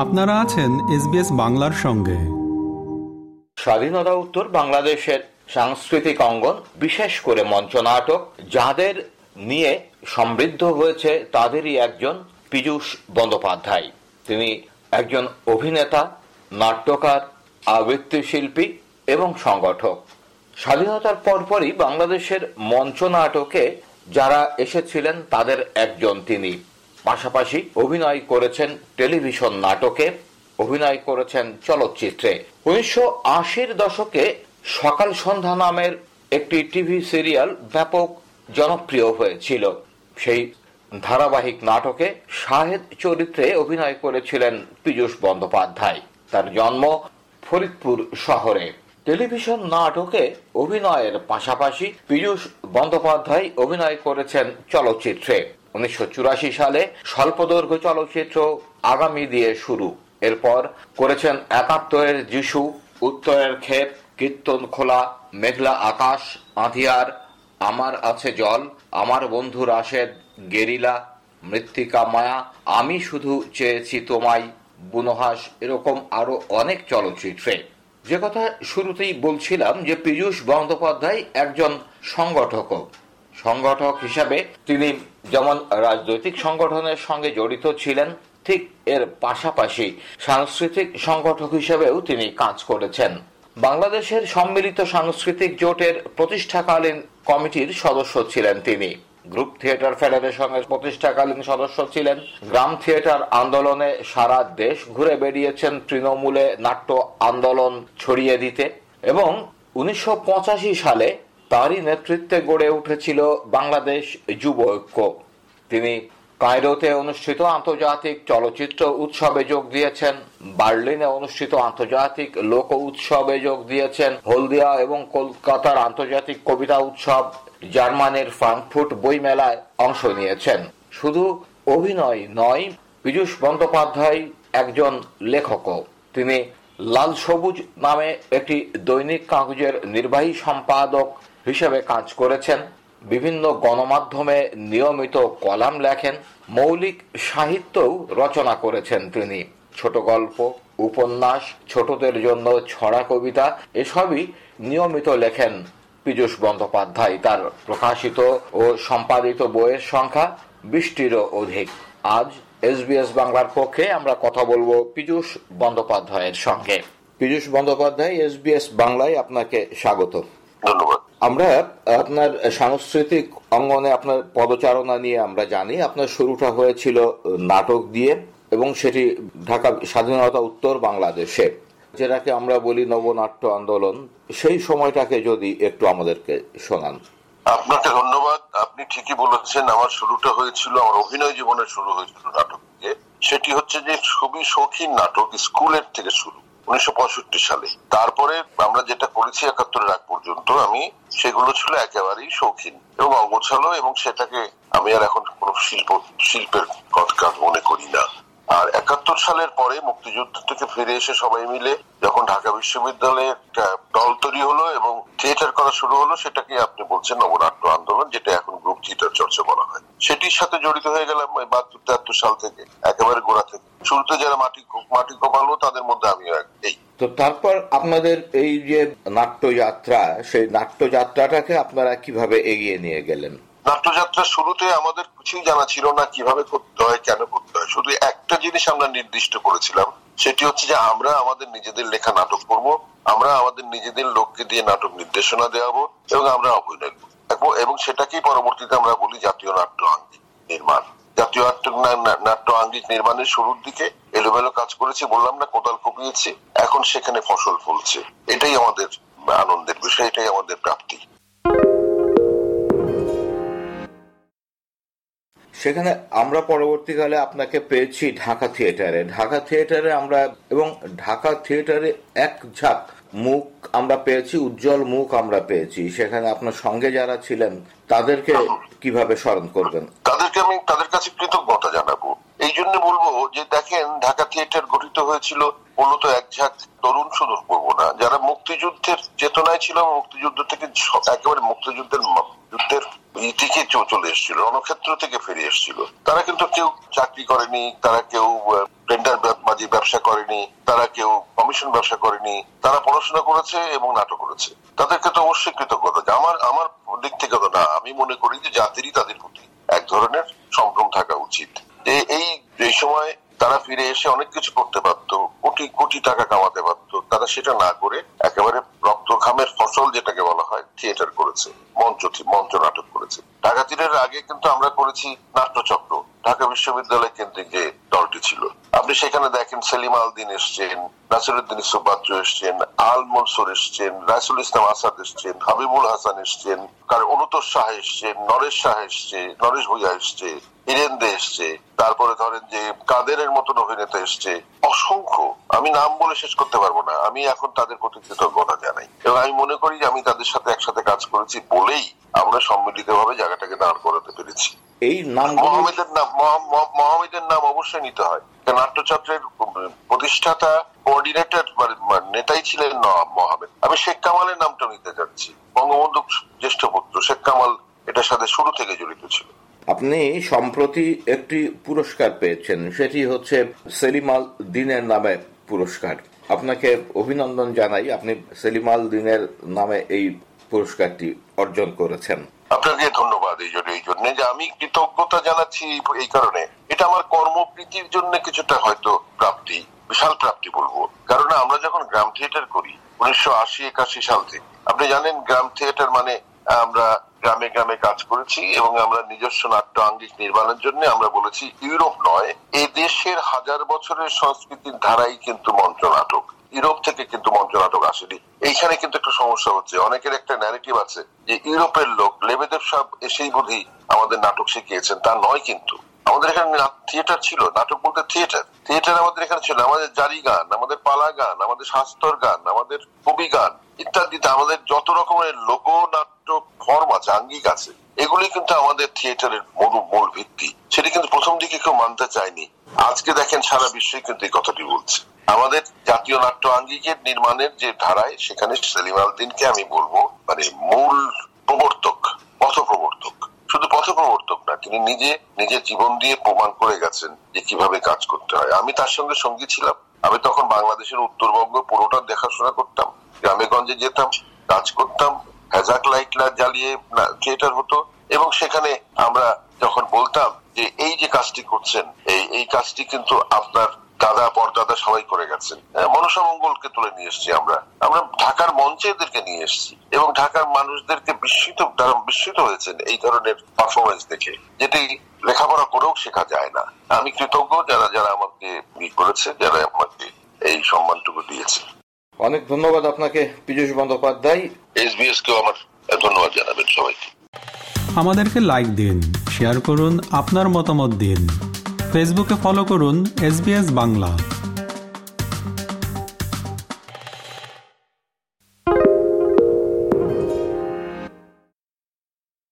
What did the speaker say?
আপনারা আছেন এসবিএস বাংলার সঙ্গে। স্বাধীনতা উত্তর বাংলাদেশের সাংস্কৃতিক অঙ্গন, বিশেষ করে মঞ্চনাটক, যাদের নিয়ে সমৃদ্ধ হয়েছে তাদেরই একজন পীযূষ বন্দ্যোপাধ্যায়। তিনি একজন অভিনেতা, নাট্যকার, আবৃত্তি শিল্পী এবং সংগঠক। স্বাধীনতার পরপরই বাংলাদেশের মঞ্চ নাটকে যারা এসেছিলেন, তাদের একজন তিনি। পাশাপাশি অভিনয় করেছেন টেলিভিশন নাটকে, অভিনয় করেছেন চলচ্চিত্রে। উনিশশো আশির দশকে সকাল সন্ধ্যা নামের একটি টিভি সিরিয়াল ব্যাপক জনপ্রিয় হয়েছিল। সেই ধারাবাহিক নাটকে শাহেদ চরিত্রে অভিনয় করেছিলেন পীযূষ বন্দ্যোপাধ্যায়। তার জন্ম ফরিদপুর শহরে। টেলিভিশন নাটকে অভিনয়ের পাশাপাশি পীযূষ বন্দ্যোপাধ্যায় অভিনয় করেছেন চলচ্চিত্রে। উনিশশো চুরাশি সালে স্বল্পদৈর্ঘ্য চলচ্চিত্র আগামী দিয়ে শুরু। এরপর করেছেন একাত্তরের যিশু, উত্তরের ক্ষেত, কীর্তন খোলা, মেঘলা আকাশ আঁধিয়ার আমার আছে জল, আমার বন্ধু রাশেদ, গেরিলা, মৃত্তিকা মায়া, আমি শুধু চেয়েছি তোমায়, বুনহাস, এরকম আরও অনেক চলচ্চিত্রে। যে কথা শুরুতেই বলছিলাম যে পীযূষ বন্দ্যোপাধ্যায় একজন সংগঠক। সংগঠক হিসাবে তিনি যেমন রাজনৈতিক সংগঠনের সঙ্গে জড়িত ছিলেন, ঠিক এর পাশাপাশি সাংস্কৃতিক সংগঠক হিসেবেও তিনি কাজ করেছেন। বাংলাদেশের সম্মিলিত সাংস্কৃতিক জোটের প্রতিষ্ঠাকালীন কমিটির সদস্য ছিলেন তিনি। গ্রুপ থিয়েটার ফেডারেশনের প্রতিষ্ঠাকালীন সদস্য ছিলেন। গ্রাম থিয়েটার আন্দোলনে সারা দেশ ঘুরে বেরিয়েছেন তৃণমূলে নাট্য আন্দোলন ছড়িয়ে দিতে এবং উনিশশো পঁচাশি সালে তারই নেতৃত্বে গড়ে উঠেছিল বাংলাদেশ যুব ঐক্য। তিনি কায়রোতে অনুষ্ঠিত আন্তর্জাতিক চলচ্চিত্র উৎসবে যোগ দিয়েছেন, বার্লিনে অনুষ্ঠিত আন্তর্জাতিক লোক উৎসবে যোগ দিয়েছেন, হলদিয়া এবং কলকাতার আন্তর্জাতিক কবিতা উৎসব জার্মানির ফ্রাঙ্কফুট বইমেলায় অংশ নিয়েছেন। শুধু অভিনয় নয়, পীযূষ বন্দ্যোপাধ্যায় একজন লেখকও। তিনি লাল সবুজ নামে একটি দৈনিক কাগজের নির্বাহী সম্পাদক হিসেবে কাজ করেছেন। বিভিন্ন গণমাধ্যমে নিয়মিত কলাম লেখেন। মৌলিক সাহিত্যও রচনা করেছেন তিনি। ছোট গল্প, উপন্যাস, ছোটদের জন্য ছড়া কবিতা, এসবই নিয়মিত লেখেন পীযূষ বন্দ্যোপাধ্যায়। তার প্রকাশিত ও সম্পাদিত বইয়ের সংখ্যা বিশটিরও অধিক। আজ এসবিএস বাংলার পক্ষে আমরা কথা বলব পীযূষ বন্দ্যোপাধ্যায়ের সঙ্গে। পীযূষ বন্দ্যোপাধ্যায় এসবিএস বাংলায় আপনাকে স্বাগত ধন্যবাদ। আমরা আপনার সাংস্কৃতিক অঙ্গনে আপনার পদচারণা নিয়ে আমরা জানি আপনার শুরুটা হয়েছিল নাটক দিয়ে এবং সেটি ঢাকা স্বাধীনতা উত্তর বাংলাদেশে যেটাকে আমরা বলি নবনাট্য আন্দোলন। সেই সময়টাকে যদি একটু আমাদেরকে শোনান। আপনাকে ধন্যবাদ। আপনি ঠিকই বলেছেন আমার শুরুটা হয়েছিল আমার অভিনয় জীবনের শুরু হয়েছিল নাটক দিয়ে। সেটি হচ্ছে যে খুবই শৌখিন নাটক স্কুলের থেকে শুরু উনিশশো পঁয়ষট্টি সালে। তারপরে আমরা যেটা করেছি একাত্তরের আগ পর্যন্ত, আমি সেগুলো ছিল একেবারেই শৌখিন এবং অগোছালো এবং সেটাকে আমি আর এখন কোনো শিল্প, শিল্পের কথা মনে করি না। আর একাত্তর সালের পরে মুক্তিযুদ্ধ থেকে ফিরে এসে সবাই মিলে যখন ঢাকা বিশ্ববিদ্যালয়ে একটা দল তৈরি হলো এবং থিয়েটার করা শুরু হলো, সেটাকে আপনি বলছেন নবনাট্য আন্দোলন, যেটা এখন গ্রুপ থিয়েটার চর্চা বলা হয়। সেটির সাথে জড়িত হয়ে গেলাম বাহাত্তর তেহাত্তর সাল থেকে, একেবারে গোড়া থেকে। শুরুতে যারা মাটি মাটি কপালো তাদের মধ্যে আমিও এই। তো তারপর আপনাদের এই যে নাট্যযাত্রা, সেই নাট্যযাত্রাটাকে আপনারা কীভাবে এগিয়ে নিয়ে গেলেন? নাট্যযাত্রার শুরুতে আমাদের কিছুই জানা ছিল না কীভাবে করতে হয়, কেন করতে হয়। শুধু একটা জিনিস আমরা নির্দিষ্ট করেছিলাম, সেটি হচ্ছে যে আমরা আমাদের নিজেদের লেখা নাটক করব, আমরা আমাদের নিজেদের লোককে দিয়ে নাটক নির্দেশনা দেওয়াবো, এবং আমরা অভিনয় করব। এবং সেটাকেই পরবর্তীতে আমরা বলি জাতীয় নাট্য আঙ্গিক নির্মাণ। জাতীয় নাট্য নাট্য আঙ্গিক নির্মাণের শুরুর দিকে এলোমেলো কাজ করেছি, বললাম না, কোদাল কপিয়েছি, এখন সেখানে ফসল ফলছে। এটাই আমাদের আনন্দের বিষয়, এটাই আমাদের প্রাপ্তি। সেখানে আমরা পরবর্তীকালে আপনাকে পেয়েছি ঢাকা থিয়েটারে। ঢাকা থিয়েটারে আমরা এবং ঢাকা থিয়েটারে এক ঝাঁক মুখ আমরা পেয়েছি, উজ্জ্বল মুখ আমরা পেয়েছি। সেখানে আপনার সঙ্গে যারা ছিলেন, তাদেরকে কীভাবে স্মরণ করবেন? তাদেরকে আমি, তাদের কাছে কৃতজ্ঞতা জানাব। এই জন্য বলব যে, দেখেন, ঢাকা থিয়েটার গঠিত হয়েছিল মূলত এক ঝাঁক তরুণ শুধু করব না। যারা মুক্তিযুদ্ধের চেতনায় ছিল, মুক্তিযুদ্ধ থেকে একেবারে মুক্তিযুদ্ধের যুদ্ধের থেকে চলে এসেছিল, রণক্ষেত্র থেকে ফিরে এসেছিল। তারা কিন্তু কেউ চাকরি করেনি, তারা কেউ টেন্ডার বাজি ব্যবসা করেনি, তারা কেউ কমিশন ব্যবসা করেনি, তারা পড়াশোনা করেছে এবং নাটক করেছে। তাদেরকে তো অবশ্যই কৃতজ্ঞতা আমার আমার দিক থেকে তো না, আমি মনে করি যে জাতিরই তাদের প্রতি এক ধরনের সম্ভ্রম থাকা উচিত। এই এই সময় তারা ফিরে এসে অনেক কিছু করতে পারতো কোটি কোটি টাকা কামাতে পারতো তারা সেটা না করে একেবারে রক্ত ঘামের ফসল যেটাকে বলা হয় থিয়েটার করেছে, মঞ্চ মঞ্চ নাটক করেছে। ডাকাতিরের আগে কিন্তু আমরা করেছি নাট্যচক্র। ঢাকা বিশ্ববিদ্যালয় কেন্দ্রিক যে দলটি ছিল। আপনি সেখানে দেখেন সেলিম আলদিন এসছেন, নাসিরুদ্দিন সুবাদ্র এসছেন, আল মনসুর এসছেন, রাইসুল ইসলাম আসাদ এসছেন, হাবিবুল হাসান এসছেন, কার অনুতোষ শাহ এসছেন, নরেশ শাহ এসছে, নরেশ ভুইয়া এসছে। হিরেন দে এসছে তারপরে ধরেন যে কাদেরের মতন অভিনেতা এসছে অসংখ্য। আমি নাম বলে শেষ করতে পারব না আমি এখন তাদের প্রতি কৃতজ্ঞতা জানাই। এবং আমি মনে করি যে আমি তাদের সাথে একসাথে কাজ করেছি বলেই আমরা সম্মিলিত ভাবে জায়গাটাকে দাঁড় করাতে পেরেছি। এই নাম মহামেদের নাম মহামেদের নাম অবশ্যই নিতে হয়। নাট্যচক্রের প্রতিষ্ঠাতা কোঅর্ডিনেটর মানে নেতাই ছিলেন মোহামেদ আমি শেখ কামালের নামটা নিতে চাচ্ছি বঙ্গবন্ধু জ্যেষ্ঠ পুত্র শেখ কামাল এটার সাথে শুরু থেকে জড়িত ছিল। আপনি সম্প্রতি একটি পুরস্কার পেয়েছেন, সেটি হচ্ছে সেলিমাল দিনের নামে পুরস্কার। আপনাকে অভিনন্দন জানাই, আপনি সেলিমাল দিনের নামে এই পুরস্কারটি অর্জন করেছেন। আপনাকে ধন্যবাদ এই জন্য এই জন্য যে আমি কৃতজ্ঞতা জানাচ্ছি এই কারণে। এটা আমার কর্মপ্রীতির জন্য কিছুটা হয়তো প্রাপ্তি, বিশাল প্রাপ্তি বলব। কারণ আমরা যখন গ্রাম থিয়েটার করি, উনিশশো আশি একাশি সাল থেকে, আপনি জানেন গ্রাম থিয়েটার মানে আমরা গ্রামে গ্রামে কাজ করেছি এবং আমরা নিজস্ব নাট্য আঙ্গিক নির্মাণের জন্য আমরা বলেছি ইউরোপ নয়, এ দেশের হাজার বছরের সংস্কৃতির ধারাই কিন্তু মঞ্চ নাটক ইউরোপ থেকে কিন্তু মঞ্চ নাটক আসেনি। এইখানে কিন্তু একটা সমস্যা হচ্ছে। অনেকের একটা ন্যারেটিভ আছে যে ইউরোপের লোক, লেবেদেব সাহেব এসেই বোধই আমাদের নাটক শিখিয়েছেন। তা নয় কিন্তু। আমাদের এখানে থিয়েটার ছিল। নাটক বলতে থিয়েটার থিয়েটার আমাদের এখানে ছিল। আমাদের জারি গান, আমাদের পালা গান, আমাদের শাস্তর গান, আমাদের কবি গান ইত্যাদিতে আমাদের যত রকমের লোকনাট্য ফর্ম আছে, আঙ্গিক আছে। এগুলি কিন্তু আমাদের থিয়েটারের মূল ভিত্তি। সেটি কিন্তু প্রথম দিকে কেউ মানতে চায়নি। আজকে দেখেন সারা বিশ্বই কিন্তু এই কথাটি বলছে। আমাদের জাতীয় নাট্য আঙ্গিকের নির্মাণের যে ধারায়, সেখানে সেলিম আলদিনকে আমি বলব মানে মূল প্রবর্তক পথ শুধু পথ না, তিনি নিজে নিজের জীবন দিয়ে প্রমাণ করে গেছেন যে কীভাবে কাজ করতে হয়। আমি তার সঙ্গে সঙ্গী ছিলাম। আমি তখন বাংলাদেশের উত্তরবঙ্গ পুরোটা দেখাশোনা করতাম। গ্রামে গঞ্জে যেতাম, কাজ করতাম হ্যাজাক লাইট জ্বালিয়ে থিয়েটার হতো। এবং সেখানে আমরা যখন বলতাম যে এই যে কাজটি করছেন এই এই কাজটি কিন্তু আপনার দাদা পরদাদা সবাই করে গেছেন। মনসা মঙ্গলকে তুলে নিয়ে এসছি আমরা। আমরা ঢাকার মঞ্চে এদেরকে নিয়ে এসছি। এবং ঢাকার মানুষদেরকে বিস্মিত তারা বিস্মিত হয়েছেন এই ধরনের পারফরমেন্স দেখে। যেটি লেখাপড়া করেও শেখা যায় না। আমি কৃতজ্ঞ যারা যারা আমাকে ই করেছে যারা আমাকে এই সম্মানটুকু দিয়েছে। অনেক ধন্যবাদ আপনাকে পীযুষ বন্দ্যোপাধ্যায়। এসবিএস কেও আমার ধন্যবাদ জানাবেন সবাইকে। আমাদেরকে লাইক দিন শেয়ার করুন, আপনার মতামত দিন। ফেসবুকে ফলো করুন এস বাংলা